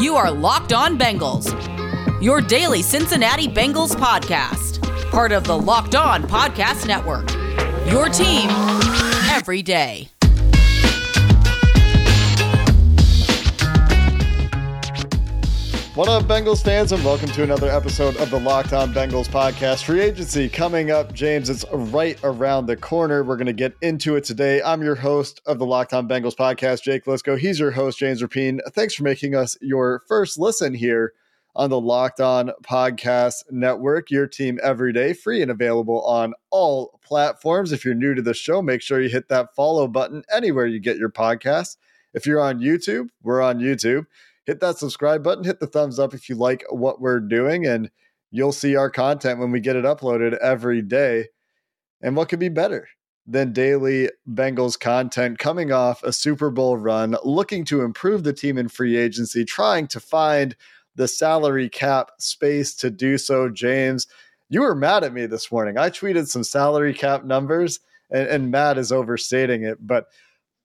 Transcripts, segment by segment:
You are Locked On Bengals, your daily Cincinnati Bengals podcast, part of the Locked On Podcast Network. Your team every day. What up, Bengals fans, and welcome to another episode of the Locked On Bengals podcast. Free agency coming up, James. It's right around the corner. We're going to get into it today. I'm your host of the Locked On Bengals podcast, Jake Liskow. He's your host, James Rapien. Thanks for making us your first listen here on the Locked On Podcast Network. Your team every day, free and available on all platforms. If you're new to the show, make sure you hit that follow button anywhere you get your podcast. If you're on YouTube, we're on YouTube hit that subscribe button, hit the thumbs up if you like what we're doing, and you'll see our content when we get it uploaded every day. And what could be better than daily Bengals content coming off a Super Bowl run, looking to improve the team in free agency, trying to find the salary cap space to do so, James. You were mad at me this morning. I tweeted some salary cap numbers, and, and Matt is overstating it. But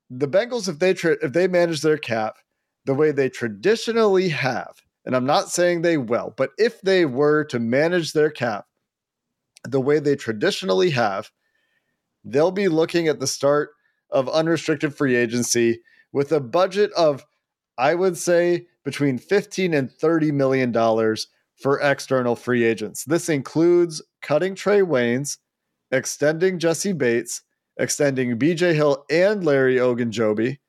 the Bengals, if they tra- if they manage their cap, the way they traditionally have, and I'm not saying they will, but if they were to manage their cap the way they traditionally have, they'll be looking at the start of unrestricted free agency with a budget of, I would say, between 15 and 30 million dollars for external free agents. This includes cutting Trae Waynes, extending Jessie Bates, extending BJ Hill and Larry Ogunjobi,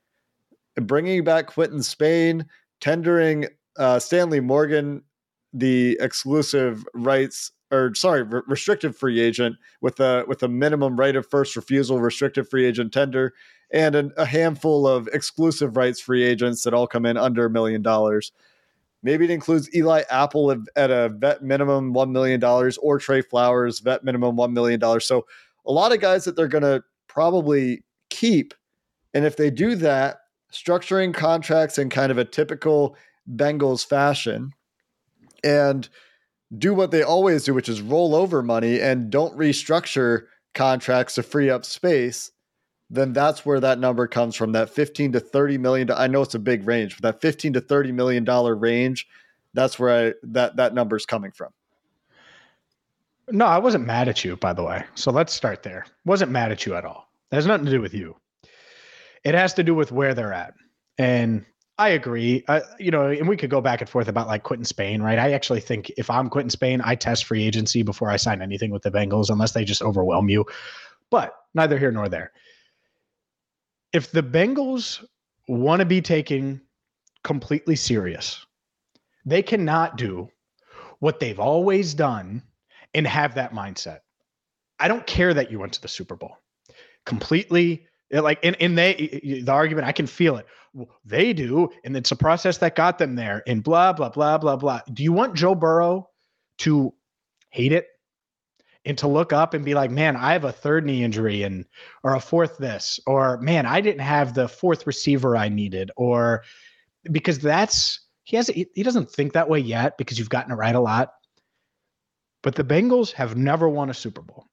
bringing back Quinton Spain, tendering uh, Stanley Morgan the exclusive rights or sorry, re- restricted free agent with a with a minimum right of first refusal, restricted free agent tender, and an, a handful of exclusive rights free agents that all come in under a million dollars. Maybe it includes Eli Apple at, at a vet minimum one million dollars, or Trey Flowers vet minimum one million dollars. So a lot of guys that they're going to probably keep, and if they do that, structuring contracts in kind of a typical Bengals fashion and do what they always do, which is roll over money and don't restructure contracts to free up space, then that's where that number comes from. That 15 to 30 million. I know it's a big range, but that 15 to 30 million dollar range, that's where I, that that number is coming from. No, I wasn't mad at you, by the way. So let's start there. Wasn't mad at you at all. That has nothing to do with you. It has to do with where they're at. And I agree. You know, and we could go back and forth about like Quinton Spain, right? I actually think if I'm Quinton Spain, I test free agency before I sign anything with the Bengals unless they just overwhelm you. But neither here nor there. If the Bengals want to be taken completely serious, they cannot do what they've always done and have that mindset. I don't care that you went to the Super Bowl. Completely it, like and, and they the argument I can feel it. They do, and it's a process that got them there, and blah blah blah blah blah. Do you want Joe Burrow to hate it and to look up and be like, man, I have a third knee injury and or a fourth this, or man, I didn't have the fourth receiver I needed, or because that's he has he doesn't think that way yet because you've gotten it right a lot. But the Bengals have never won a Super Bowl.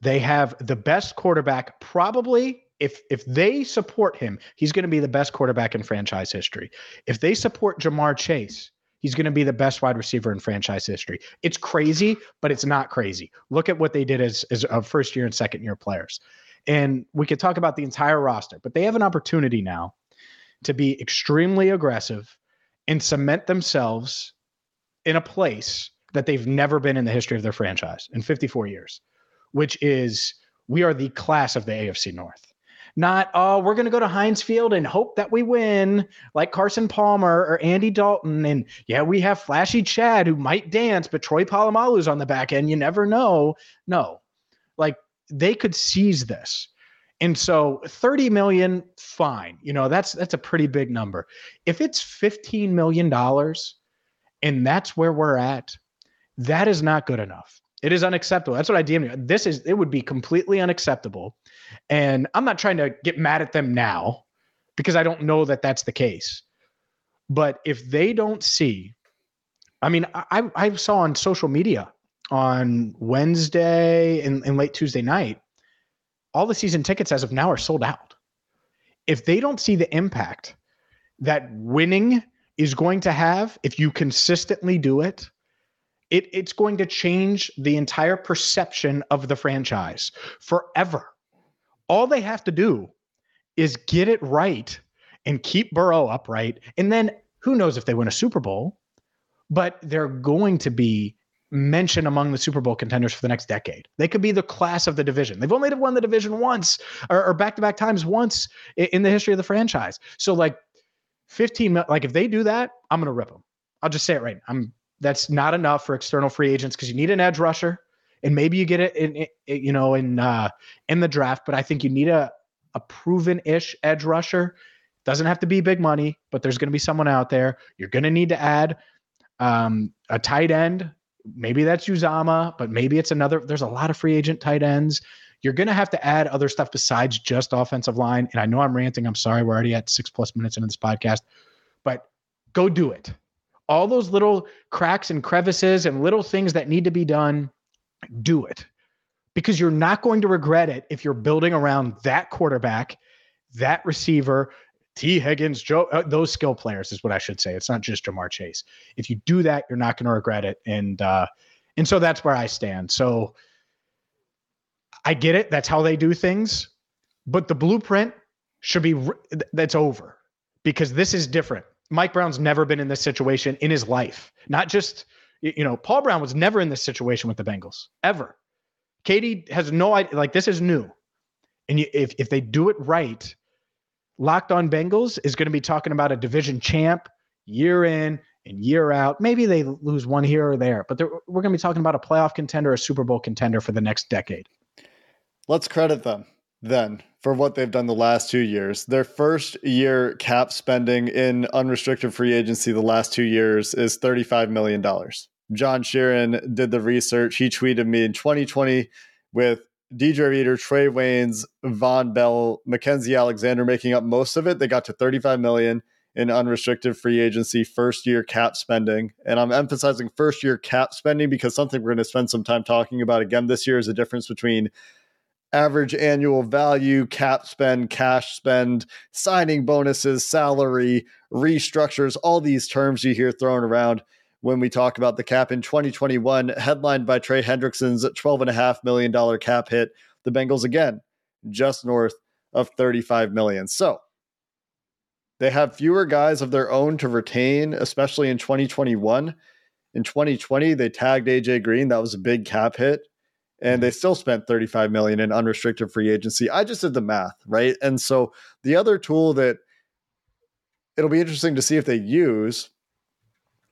They have the best quarterback, probably. If if they support him, he's going to be the best quarterback in franchise history. If they support Ja'Marr Chase, he's going to be the best wide receiver in franchise history. It's crazy, but it's not crazy. Look at what they did as as a first year and second year players. And we could talk about the entire roster, but they have an opportunity now to be extremely aggressive and cement themselves in a place that they've never been in the history of their franchise in 54 years which is we are the class of the AFC North. Not, oh, we're going to go to Heinz Field and hope that we win, like Carson Palmer or Andy Dalton. And yeah, we have flashy Chad who might dance, but Troy Polamalu's on the back end. You never know. No, like they could seize this. And so 30 million, fine. You know, that's that's a pretty big number. If it's 15 million dollars and that's where we're at, that is not good enough. It is unacceptable. That's what I DM'd. This is it would be completely unacceptable. And I'm not trying to get mad at them now because I don't know that that's the case. But if they don't see, I mean, I, I saw on social media on Wednesday and, and late Tuesday night, all the season tickets as of now are sold out. If they don't see the impact that winning is going to have, if you consistently do it, it, it's going to change the entire perception of the franchise forever. All they have to do is get it right and keep Burrow upright. And then who knows if they win a Super Bowl, but they're going to be mentioned among the Super Bowl contenders for the next decade. They could be the class of the division. They've only won the division once or back to back times once in the history of the franchise. So, like, 15, like, if they do that, I'm going to rip them. I'll just say it right. I'm that's not enough for external free agents because you need an edge rusher, and maybe you get it in, in you know in uh, in the draft. But I think you need a a proven ish edge rusher. Doesn't have to be big money, but there's going to be someone out there. You're going to need to add um, a tight end. Maybe that's Uzomah, but maybe it's another. There's a lot of free agent tight ends. You're going to have to add other stuff besides just offensive line. And I know I'm ranting. I'm sorry. We're already at six plus minutes into this podcast, but go do it all those little cracks and crevices and little things that need to be done, do it because you're not going to regret it if you're building around that quarterback, that receiver, Tee Higgins, Joe, uh, those skill players is what I should say. It's not just Ja'Marr Chase. If you do that, you're not going to regret it. And, uh, and so that's where I stand. So I get it. That's how they do things. But the blueprint should be, that's over because this is different. Mike Brown's never been in this situation in his life. Not just, you know, Paul Brown was never in this situation with the Bengals ever. Katie has no idea. Like this is new, and you, if if they do it right, Locked On Bengals is going to be talking about a division champ year in and year out. Maybe they lose one here or there, but we're going to be talking about a playoff contender, a Super Bowl contender for the next decade. Let's credit them then for what they've done the last two years. Their first year cap spending in unrestricted free agency the last two years is $35 million. John Sheeran did the research. He tweeted me in 2020 with DJ Reader, Trae Waynes, Vonn Bell, Mackensie Alexander making up most of it. They got to 35 million in unrestricted free agency first year cap spending. And I'm emphasizing first year cap spending because something we're going to spend some time talking about again this year is the difference between average annual value, cap spend, cash spend, signing bonuses, salary, restructures, all these terms you hear thrown around when we talk about the cap in 2021, headlined by Trey Hendrickson's $12.5 million cap hit. The Bengals, again, just north of 35 million. So they have fewer guys of their own to retain, especially in 2021. In 2020, they tagged AJ Green. That was a big cap hit and they mm-hmm. still spent 35 million in unrestricted free agency. I just did the math, right? And so the other tool that it'll be interesting to see if they use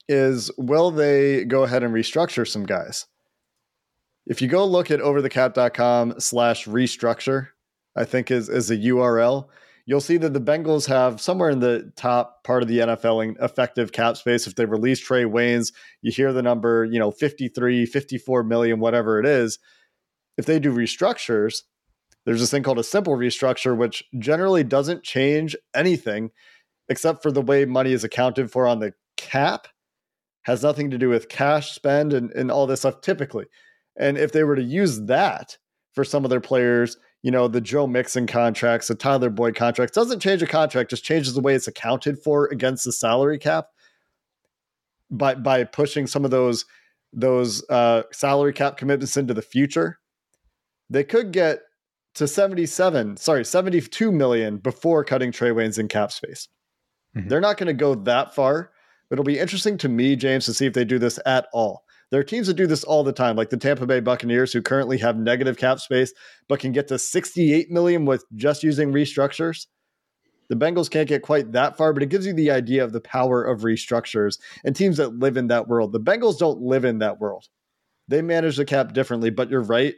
is will they go ahead and restructure some guys? If you go look at overthecap.com slash restructure, I think is, is a URL, you'll see that the Bengals have somewhere in the top part of the NFL in effective cap space. If they release Trae Waynes, you hear the number, you know, 53, 54 million, whatever it is. If they do restructures, there's this thing called a simple restructure, which generally doesn't change anything except for the way money is accounted for on the cap, has nothing to do with cash spend and, and all this stuff typically. And if they were to use that for some of their players, you know, the Joe Mixon contracts, the Tyler Boyd contracts, doesn't change a contract, just changes the way it's accounted for against the salary cap by by pushing some of those those uh, salary cap commitments into the future. They could get to 77, sorry, 72 million before cutting Trae Waynes in cap space. Mm-hmm. They're not going to go that far, but it'll be interesting to me, James, to see if they do this at all. There are teams that do this all the time, like the Tampa Bay Buccaneers, who currently have negative cap space, but can get to 68 million with just using restructures. The Bengals can't get quite that far, but it gives you the idea of the power of restructures and teams that live in that world. The Bengals don't live in that world. They manage the cap differently, but you're right.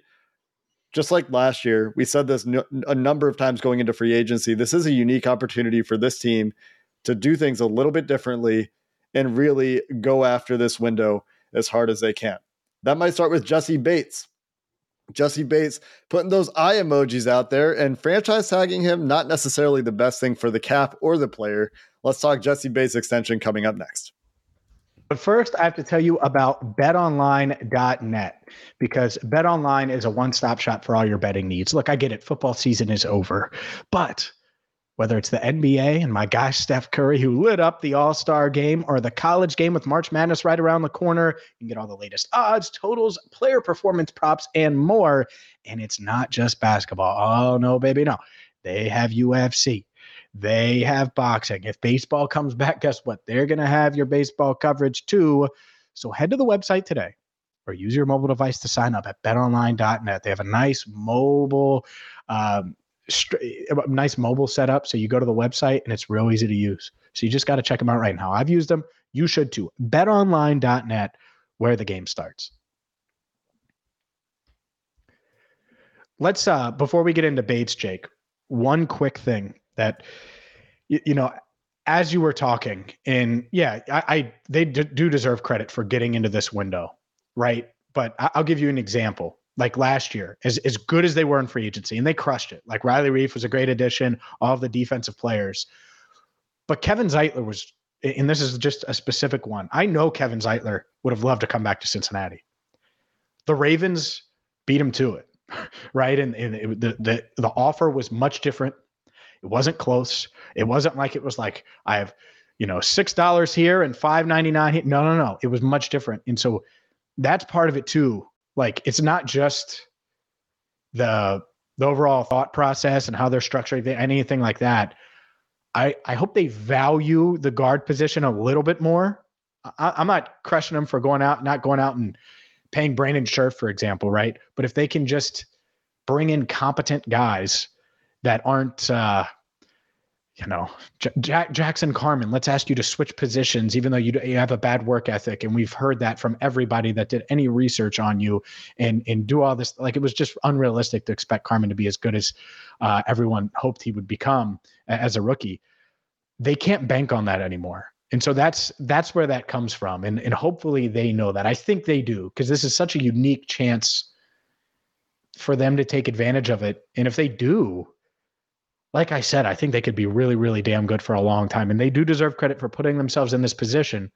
Just like last year, we said this a number of times going into free agency. This is a unique opportunity for this team to do things a little bit differently and really go after this window as hard as they can. That might start with Jessie Bates. Jessie Bates putting those eye emojis out there and franchise tagging him, not necessarily the best thing for the cap or the player. Let's talk Jessie Bates extension coming up next. But first, I have to tell you about betonline.net because betonline is a one stop shop for all your betting needs. Look, I get it, football season is over, but whether it's the NBA and my guy Steph Curry, who lit up the All Star game, or the college game with March Madness right around the corner. You can get all the latest odds, totals, player performance props, and more. And it's not just basketball. Oh, no, baby, no. They have UFC. They have boxing. If baseball comes back, guess what? They're going to have your baseball coverage too. So head to the website today or use your mobile device to sign up at betonline.net. They have a nice mobile um, nice mobile setup. So you go to the website and it's real easy to use. So you just got to check them out right now. I've used them. You should too. BetOnline.net, where the game starts. Let's uh before we get into Bates, Jake, one quick thing that you, you know, as you were talking, and yeah, I, I they d- do deserve credit for getting into this window, right? But I, I'll give you an example like last year, as, as good as they were in free agency, and they crushed it. Like Riley Reiff was a great addition, all of the defensive players. But Kevin Zeitler was, and this is just a specific one. I know Kevin Zeitler would have loved to come back to Cincinnati. The Ravens beat him to it, right? And, and it, the, the the offer was much different. It wasn't close. It wasn't like it was like I have, you know, six dollars here and five ninety nine here. No, no, no. It was much different. And so that's part of it too like it's not just the the overall thought process and how they're structuring anything like that. I I hope they value the guard position a little bit more. I, I'm not crushing them for going out, not going out and paying Brandon Scherff, for example, right? But if they can just bring in competent guys that aren't uh, you know, J- Jackson Carman, let's ask you to switch positions, even though you, you have a bad work ethic. And we've heard that from everybody that did any research on you and, and do all this. Like it was just unrealistic to expect Carman to be as good as uh, everyone hoped he would become as a rookie. They can't bank on that anymore. And so that's that's where that comes from. And, and hopefully they know that. I think they do, because this is such a unique chance for them to take advantage of it. And if they do, like I said, I think they could be really, really damn good for a long time. And they do deserve credit for putting themselves in this position.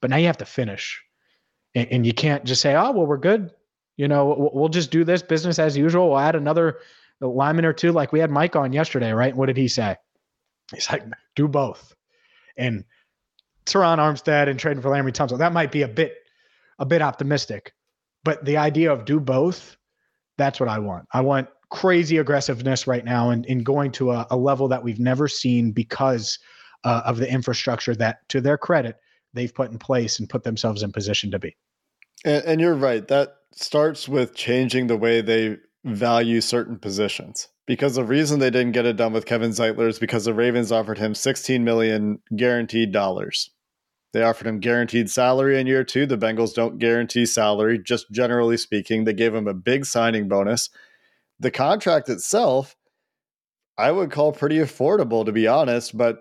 But now you have to finish. And, and you can't just say, oh, well, we're good. You know, we'll just do this business as usual. We'll add another lineman or two. Like we had Mike on yesterday, right? What did he say? He's like, do both. And Terron Armstead and trading for Laremy Tunsil, that might be a bit, a bit optimistic. But the idea of do both, that's what I want. I want crazy aggressiveness right now and, in going to a, a, level that we've never seen because uh, of the infrastructure that, to their credit, they've put in place and put themselves in position to be. And, and you're right. That starts with changing the way they value certain positions. Because the reason they didn't get it done with Kevin Zeitler is because the Ravens offered him 16 million guaranteed dollars. They offered him guaranteed salary in year two. The Bengals don't guarantee salary, just generally speaking. They gave him a big signing bonus the contract itself, I would call pretty affordable, to be honest, but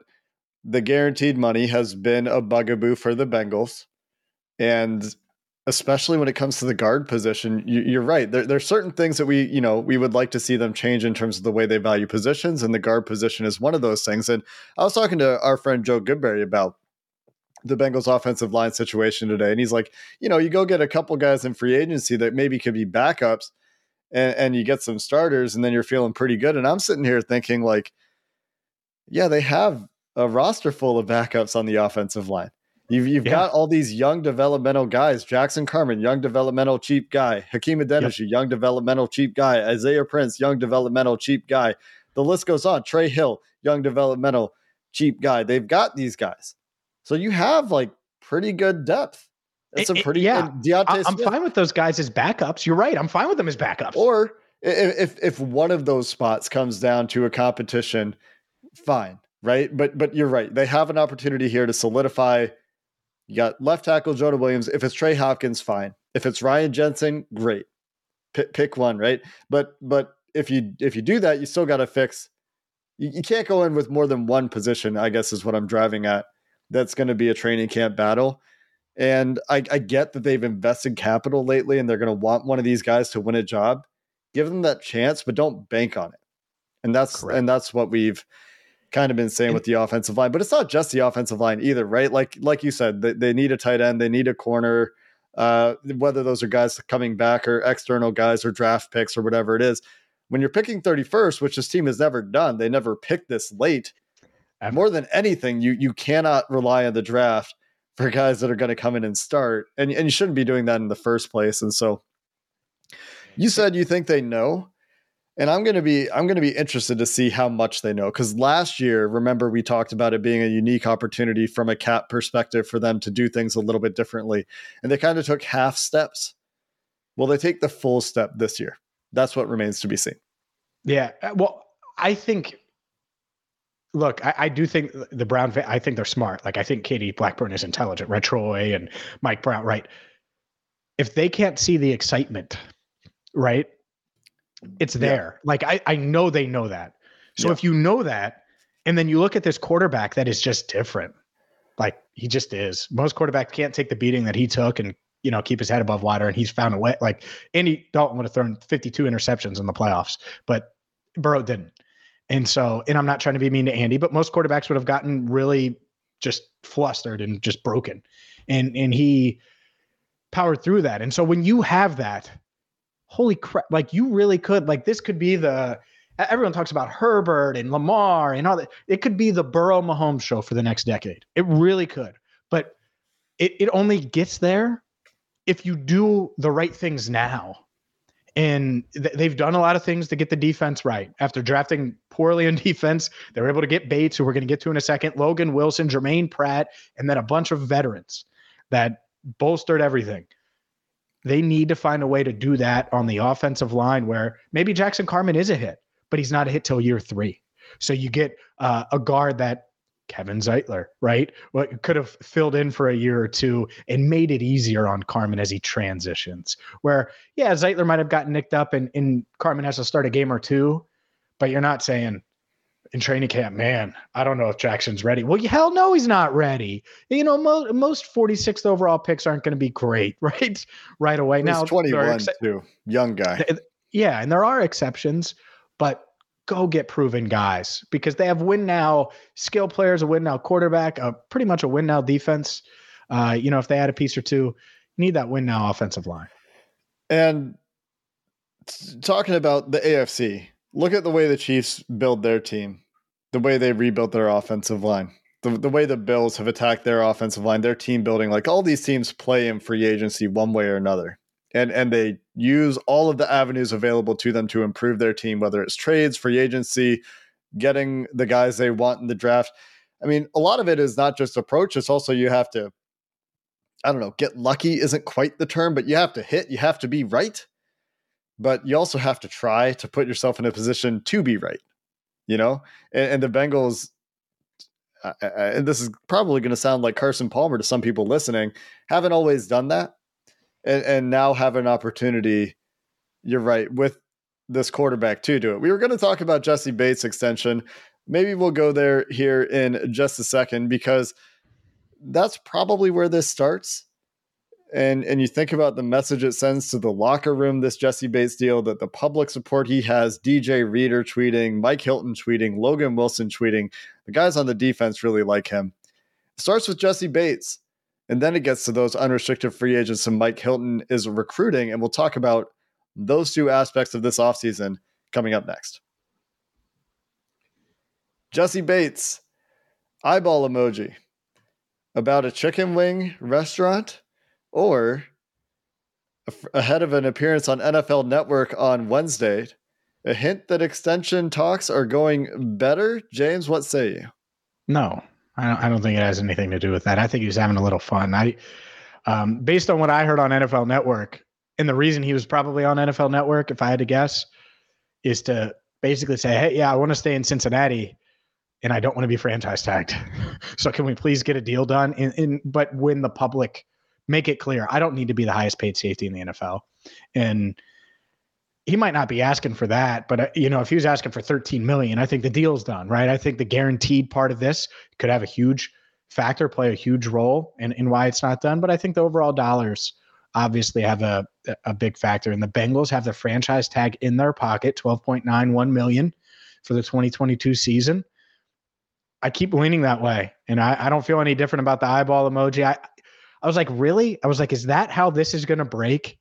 the guaranteed money has been a bugaboo for the Bengals. And especially when it comes to the guard position, you, are right. There, there's certain things that we, you know, we would like to see them change in terms of the way they value positions, and the guard position is one of those things. And I was talking to our friend Joe Goodberry about the Bengals offensive line situation today, and he's like, you know, you go get a couple guys in free agency that maybe could be backups, and, and you get some starters and then you're feeling pretty good. And I'm sitting here thinking, like, yeah, they have a roster full of backups on the offensive line. You've, you've yeah. got all these young developmental guys. Jackson Carman, young developmental cheap guy. Hakeem Adeniji, yep. young developmental cheap guy. Isaiah Prince, young developmental cheap guy. The list goes on. Trey Hill, young developmental cheap guy. They've got these guys. So you have like pretty good depth. It's a pretty yeah. D'Ante I'm fine with those guys as backups. You're right. I'm fine with them as backups. Or if if one of those spots comes down to a competition, fine, right? But but you're right. They have an opportunity here to solidify. You got left tackle Jonah Williams. If it's Trey Hopkins, fine. If it's Ryan Jensen, great. Pick, pick one, right? But but if you if you do that, you still got to fix. You, you can't go in with more than one position. I guess is what I'm driving at. That's going to be a training camp battle and I, I get that they've invested capital lately and they're going to want one of these guys to win a job. Give them that chance, but don't bank on it. And that's Correct. and that's what we've kind of been saying with the offensive line. But it's not just the offensive line either, right? Like like you said, they, they need a tight end, they need a corner. Uh, whether those are guys coming back or external guys or draft picks or whatever it is, when you're picking 31st, which this team has never done, they never picked this late. Ever. More than anything, you you cannot rely on the draft for guys that are going to come in and start, and and you shouldn't be doing that in the first place. And so, you said you think they know, and I'm going to be I'm going to be interested to see how much they know because last year, remember we talked about it being a unique opportunity from a cap perspective for them to do things a little bit differently, and they kind of took half steps. Will they take the full step this year? That's what remains to be seen. Yeah, uh, well, I think look, I, I, do think the Brown. I think they're smart. Like I think Katie Blackburn is intelligent. Red Troy and Mike Brown, right? If they can't see the excitement, right? It's there. Yeah. Like I, I know they know that. So yeah. if you know that, and then you look at this quarterback that is just different, like he just is. Most quarterbacks can't take the beating that he took and you know keep his head above water, and he's found a way. Like Andy Dalton would have thrown 52 interceptions in the playoffs, but Burrow didn't. And so, and I'm not trying to be mean to Andy, but most quarterbacks would have gotten really just flustered and just broken. And and he powered through that. And so when you have that, holy crap, like you really could, like this could be the everyone talks about Herbert and Lamar and all that. It could be the Burrow Mahomes show for the next decade. It really could. But it, it only gets there if you do the right things now and th- they've done a lot of things to get the defense right. After drafting poorly in defense, they're able to get Bates, who we're going to get to in a second, Logan Wilson, Germaine Pratt, and then a bunch of veterans that bolstered everything. They need to find a way to do that on the offensive line where maybe Jackson Carman is a hit, but he's not a hit till year three. So you get uh, a guard that Kevin Zeitler, right? What could have filled in for a year or two and made it easier on Carman as he transitions. Where, yeah, Zeitler might have gotten nicked up and, and Carman has to start a game or two, but you're not saying in training camp, man, I don't know if Jackson's ready. Well, hell no, he's not ready. You know, mo- most 46th overall picks aren't going to be great, right? right away. He's now, 21 ex- too, young guy. Yeah, and there are exceptions, but go get proven guys because they have win now skill players, a win now quarterback, a pretty much a win now defense. Uh, you know, if they add a piece or two, need that win now offensive line. And talking about the AFC, look at the way the Chiefs build their team, the way they rebuilt their offensive line, the, the way the Bills have attacked their offensive line, their team building. Like all these teams play in free agency one way or another and and they use all of the avenues available to them to improve their team whether it's trades free agency getting the guys they want in the draft. I mean a lot of it is not just approach it's also you have to i don't know get lucky isn't quite the term but you have to hit you have to be right but you also have to try to put yourself in a position to be right you know? And, and the bengals and this is probably going to sound like carson palmer to some people listening haven't always done that and, and now have an opportunity. You're right with this quarterback to do it. We were going to talk about Jessie Bates extension. Maybe we'll go there here in just a second because that's probably where this starts. And and you think about the message it sends to the locker room, this Jessie Bates deal, that the public support he has, DJ Reader tweeting, Mike Hilton tweeting, Logan Wilson tweeting. The guys on the defense really like him. It starts with Jessie Bates. And then it gets to those unrestricted free agents and Mike Hilton is recruiting. And we'll talk about those two aspects of this offseason coming up next. Jessie Bates, eyeball emoji about a chicken wing restaurant or ahead of an appearance on NFL Network on Wednesday. A hint that extension talks are going better. James, what say you? No, I don't, I don't think it has anything to do with that. I think he was having a little fun. I, um, based on what I heard on NFL Network, and the reason he was probably on NFL Network, if I had to guess, is to basically say, "Hey, yeah, I want to stay in Cincinnati, and I don't want to be franchise tagged. so can we please get a deal done? In but when the public make it clear, I don't need to be the highest paid safety in the NFL, and he might not be asking for that, but uh, you know, if he was asking for 13 million, I think the deal's done, right? I think the guaranteed part of this could have a huge factor, play a huge role in, in why it's not done. But I think the overall dollars obviously have a, a big factor. And the Bengals have the franchise tag in their pocket, 12.91 million for the 2022 season. I keep leaning that way. And I, I don't feel any different about the eyeball emoji. I, I was like, really? I was like, is that how this is going to break?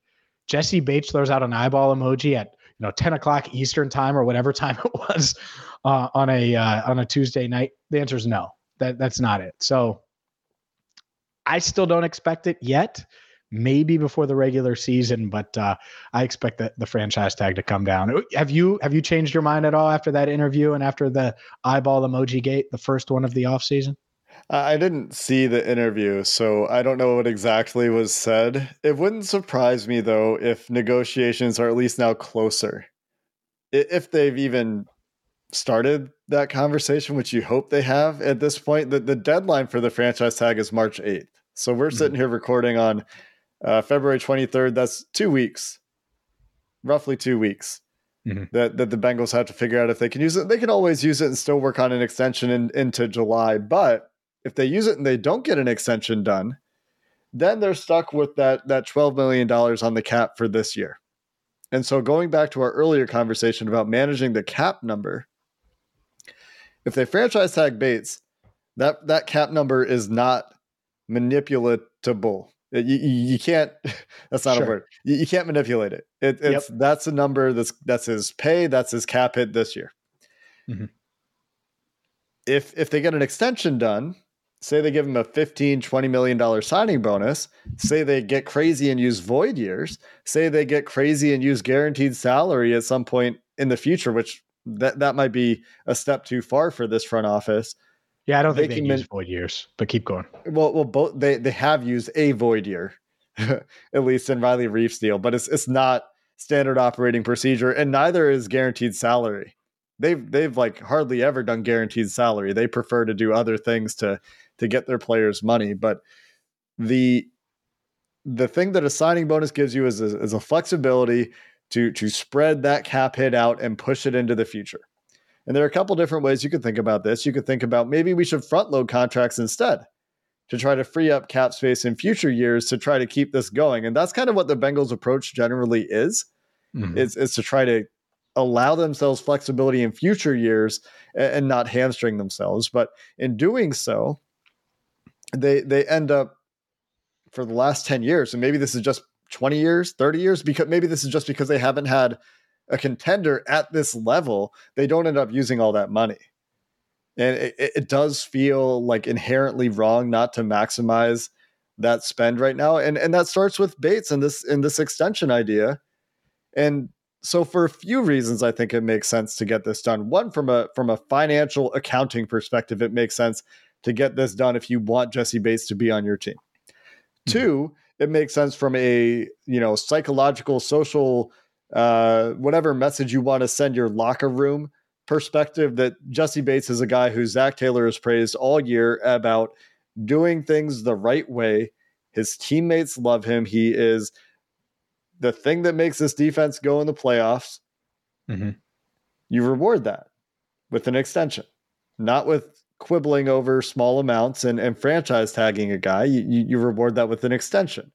Jessie Bates throws out an eyeball emoji at you know 10 o'clock Eastern time or whatever time it was uh, on a uh, on a Tuesday night? The answer is no. That that's not it. So I still don't expect it yet. Maybe before the regular season, but uh, I expect the, the franchise tag to come down. Have you have you changed your mind at all after that interview and after the eyeball emoji gate, the first one of the offseason? I didn't see the interview, so I don't know what exactly was said. It wouldn't surprise me though if negotiations are at least now closer. If they've even started that conversation, which you hope they have at this point, the, the deadline for the franchise tag is March 8th. So we're mm-hmm. sitting here recording on uh, February 23rd. That's two weeks, roughly two weeks. Mm-hmm. That, that the Bengals have to figure out if they can use it. They can always use it and still work on an extension in, into July. But if they use it and they don't get an extension done, then they're stuck with that that $12 million on the cap for this year. And so going back to our earlier conversation about managing the cap number, if they franchise tag Bates, that that cap number is not manipulatable. You, you, can't. That's not sure. a word. You, you, can't manipulate it. it it's yep. that's a number. That's that's his pay. That's his cap hit this year. Mm-hmm. If if they get an extension done, say they give him a 15 20 million dollar signing bonus say they get crazy and use void years say they get crazy and use guaranteed salary at some point in the future which that that might be a step too far for this front office. Yeah, I don't think they, they use void years, but keep going. Well, well, both they they have used a void year, at least in Riley Reiff's deal, but it's it's not standard operating procedure, and neither is guaranteed salary. They've they've like hardly ever done guaranteed salary. They prefer to do other things to to get their players money, but the the thing that a signing bonus gives you is a, is a flexibility to to spread that cap hit out and push it into the future. And there are a couple different ways you could think about this. You could think about maybe we should front load contracts instead to try to free up cap space in future years to try to keep this going. And that's kind of what the Bengals approach generally is, mm-hmm. is, is to try to allow themselves flexibility in future years and, and not hamstring themselves. But in doing so, they they end up for the last 10 years, and maybe this is just 20 years, 30 years, because maybe this is just because they haven't had a contender at this level, they don't end up using all that money. And it, it does feel like inherently wrong not to maximize that spend right now. And and that starts with Bates and this in this extension idea. And so for a few reasons, I think it makes sense to get this done. One, from a from a financial accounting perspective, it makes sense to get this done if you want Jessie Bates to be on your team. Mm-hmm. Two, it makes sense from a you know psychological social uh, whatever message you want to send your locker room perspective that Jessie Bates is a guy who Zac Taylor has praised all year about doing things the right way. His teammates love him. He is the thing that makes this defense go in the playoffs. Mm-hmm. You reward that with an extension, not with quibbling over small amounts and, and franchise tagging a guy, you, you reward that with an extension.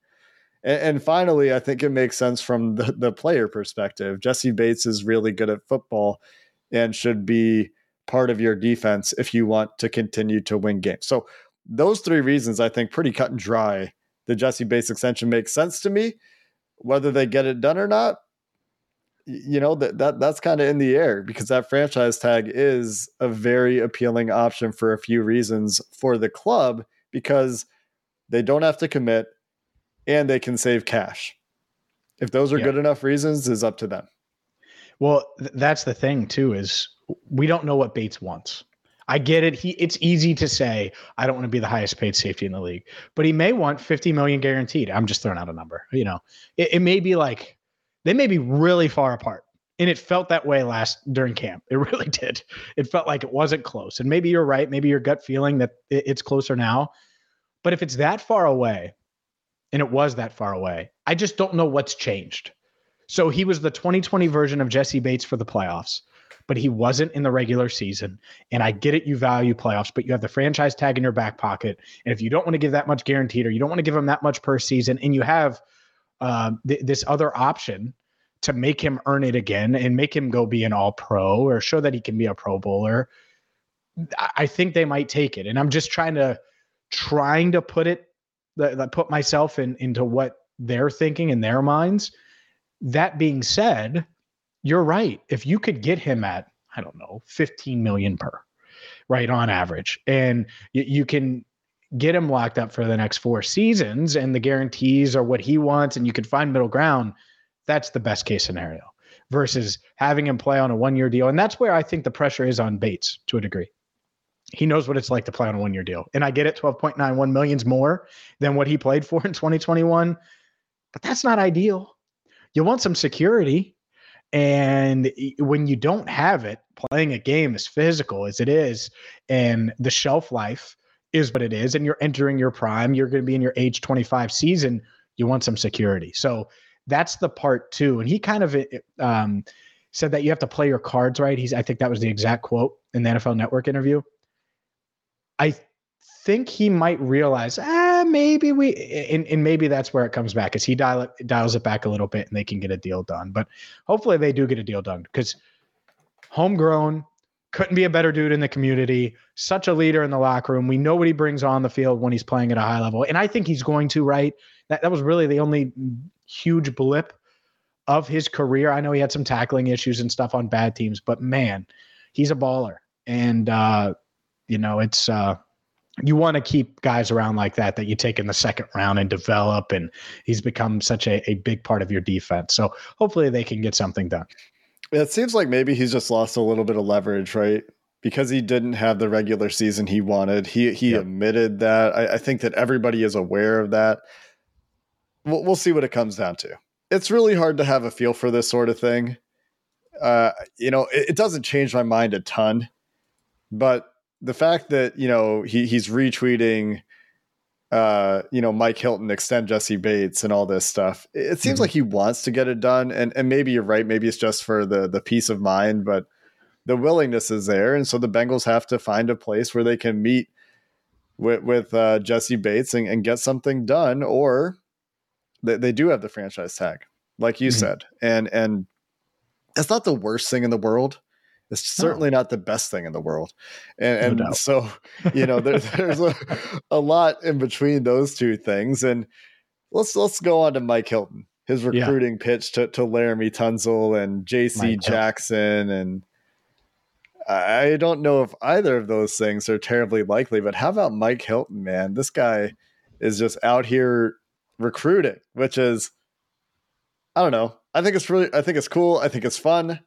And, and, finally, I think it makes sense from the, the player perspective. Jessie Bates is really good at football and should be part of your defense if you want to continue to win games. So those three reasons, I think, pretty cut and dry. The Jessie Bates extension makes sense to me. Whether they get it done or not, you know that that that's kind of in the air because that franchise tag is a very appealing option for a few reasons for the club because they don't have to commit and they can save cash. If those are yeah. good enough reasons is up to them. Well, th- that's the thing too is we don't know what Bates wants. I get it. He it's easy to say I don't want to be the highest paid safety in the league, but he may want 50 million guaranteed. I'm just throwing out a number. You know, it, it may be like they may be really far apart. And it felt that way last during camp. It really did. It felt like it wasn't close. And maybe you're right. Maybe your gut feeling that it's closer now. But if it's that far away, and it was that far away, I just don't know what's changed. So he was the 2020 version of Jessie Bates for the playoffs, but he wasn't in the regular season. And I get it, you value playoffs, but you have the franchise tag in your back pocket. And if you don't want to give that much guaranteed or you don't want to give him that much per season, and you have – uh, th- this other option to make him earn it again and make him go be an all pro or show that he can be a pro bowler i think they might take it and i'm just trying to trying to put it put myself in into what they're thinking in their minds that being said you're right. If you could get him at, I don't know, 15 million per, right on average, and you can get him locked up for the next four seasons and the guarantees are what he wants and you can find middle ground, that's the best case scenario versus having him play on a one year deal. And that's where I think the pressure is on Bates to a degree. He knows what it's like to play on a one year deal. And I get it, 12.91 millions more than what he played for in 2021, but that's not ideal. You want some security. And when you don't have it, playing a game as physical as it is, and the shelf life is what it is, and you're entering your prime, you're going to be in your age 25 season, you want some security. So that's the part two. And he kind of um, said that you have to play your cards right. He's, I think that was the exact quote in the NFL Network interview. I think he might realize, ah, maybe we, and, and maybe that's where it comes back, is he dial it, dials it back a little bit and they can get a deal done. But hopefully they do get a deal done because homegrown, couldn't be a better dude in the community, such a leader in the locker room. We know what he brings on the field when he's playing at a high level. And I think he's going to, right? That, that was really the only huge blip of his career. I know he had some tackling issues and stuff on bad teams, but man, he's a baller. And, uh, you know, it's, uh, you want to keep guys around like that that you take in the second round and develop and he's become such a, a big part of your defense so hopefully they can get something done it seems like maybe he's just lost a little bit of leverage, right? Because he didn't have the regular season he wanted. He he yep. admitted that. I, I, think that everybody is aware of that. We'll, we'll see what it comes down to. It's really hard to have a feel for this sort of thing. Uh, you know, it, it doesn't change my mind a ton, but the fact that you know he he's retweeting uh, you know, Mike Hilton extend Jessie Bates and all this stuff. It seems mm-hmm. like he wants to get it done, and and maybe you're right. Maybe it's just for the the peace of mind, but the willingness is there, and so the Bengals have to find a place where they can meet with with uh, Jessie Bates and, and get something done, or they, they do have the franchise tag, like you mm-hmm. said, and and it's not the worst thing in the world. It's certainly not the best thing in the world. And, no and so, you know, there, there's a, a lot in between those two things. And let's let's go on to Mike Hilton, his recruiting yeah. pitch to, to Laremy Tunsil and JC Jackson. And I don't know if either of those things are terribly likely, but how about Mike Hilton, man? This guy is just out here recruiting, which is I don't know. I think it's really I think it's cool. I think it's fun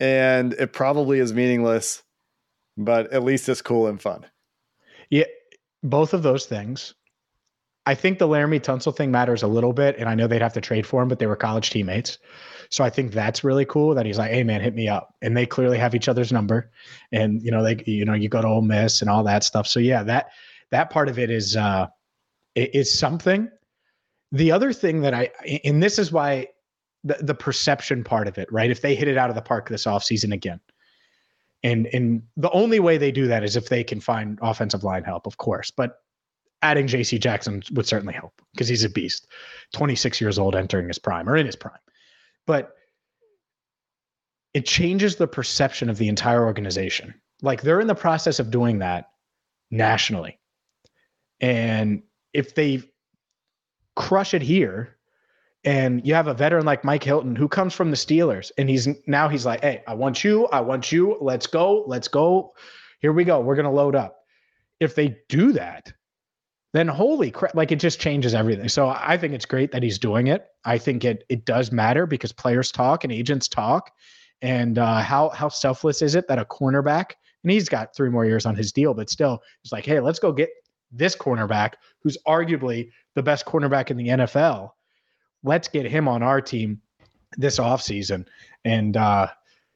and it probably is meaningless, but at least it's cool and fun. Yeah, both of those things. I think the Laremy Tunsil thing matters a little bit, and I know they'd have to trade for him, but they were college teammates. So I think that's really cool that he's like, "Hey man, hit me up," and they clearly have each other's number, and you know they, you know, you go to Ole Miss and all that stuff. So yeah, that that part of it is uh, is something. The other thing that I, and this is why the, the perception part of it, right? If they hit it out of the park this offseason again. And and the only way they do that is if they can find offensive line help, of course. But adding JC Jackson would certainly help because he's a beast. 26 years old entering his prime or in his prime. But it changes the perception of the entire organization. Like they're in the process of doing that nationally. And if they crush it here, and you have a veteran like Mike Hilton who comes from the Steelers and he's now he's like, "Hey, I want you. I want you. Let's go. Let's go. Here we go. We're going to load up." If they do that, then holy crap, like it just changes everything. So I think it's great that he's doing it. I think it it does matter because players talk and agents talk. And uh, how how selfless is it that a cornerback and he's got three more years on his deal, but still, he's like, hey, let's go get this cornerback who's arguably the best cornerback in the NFL let's get him on our team this offseason. And uh,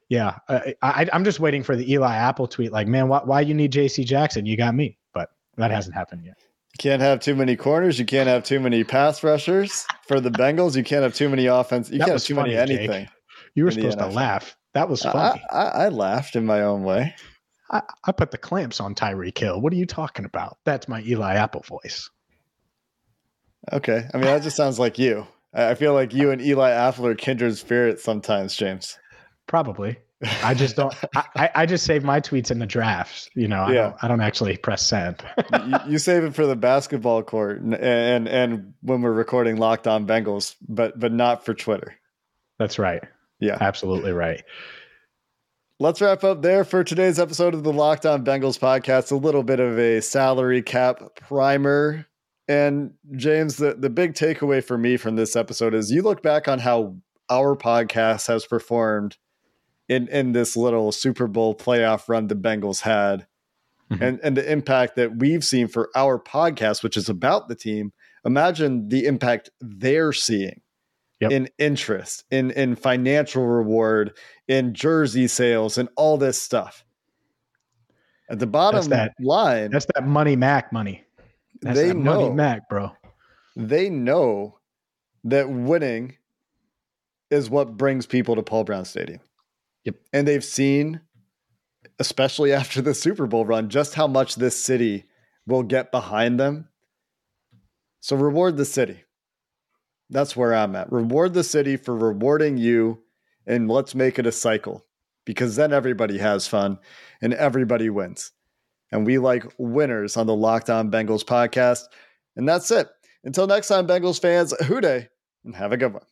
yeah, I, I, am just waiting for the Eli Apple tweet like, man, why, why you need JC Jackson? You got me. But that hasn't happened yet. You can't have too many corners. You can't have too many pass rushers for the Bengals. You can't have too many offense. You that can't have too funny, many anything. Jake. You were supposed to laugh. That was funny. I, I, I laughed in my own way. I, I, put the clamps on Tyreek Hill. What are you talking about? That's my Eli Apple voice. Okay. I mean, that just sounds like you. I feel like you and Eli Apple are kindred spirits sometimes, James. Probably. I just don't. I, I just save my tweets in the drafts. You know, I, yeah. don't, I don't actually press send. you, you, save it for the basketball court and, and and when we're recording Locked On Bengals, but but not for Twitter. That's right. Yeah. Absolutely right. Let's wrap up there for today's episode of the Locked On Bengals podcast. A little bit of a salary cap primer. And James, the, the big takeaway for me from this episode is you look back on how our podcast has performed in, in this little Super Bowl playoff run the Bengals had mm-hmm. and, and the impact that we've seen for our podcast, which is about the team. Imagine the impact they're seeing yep. in interest, in in financial reward, in jersey sales, and all this stuff. At the bottom that's that, line, that's that money Mac money. That's they know, Mac, bro. They know that winning is what brings people to Paul Brown Stadium. Yep. And they've seen, especially after the Super Bowl run, just how much this city will get behind them. So reward the city. That's where I'm at. Reward the city for rewarding you, and let's make it a cycle because then everybody has fun and everybody wins. And we like winners on the Locked On Bengals podcast. And that's it. Until next time, Bengals fans, Who Dey and have a good one.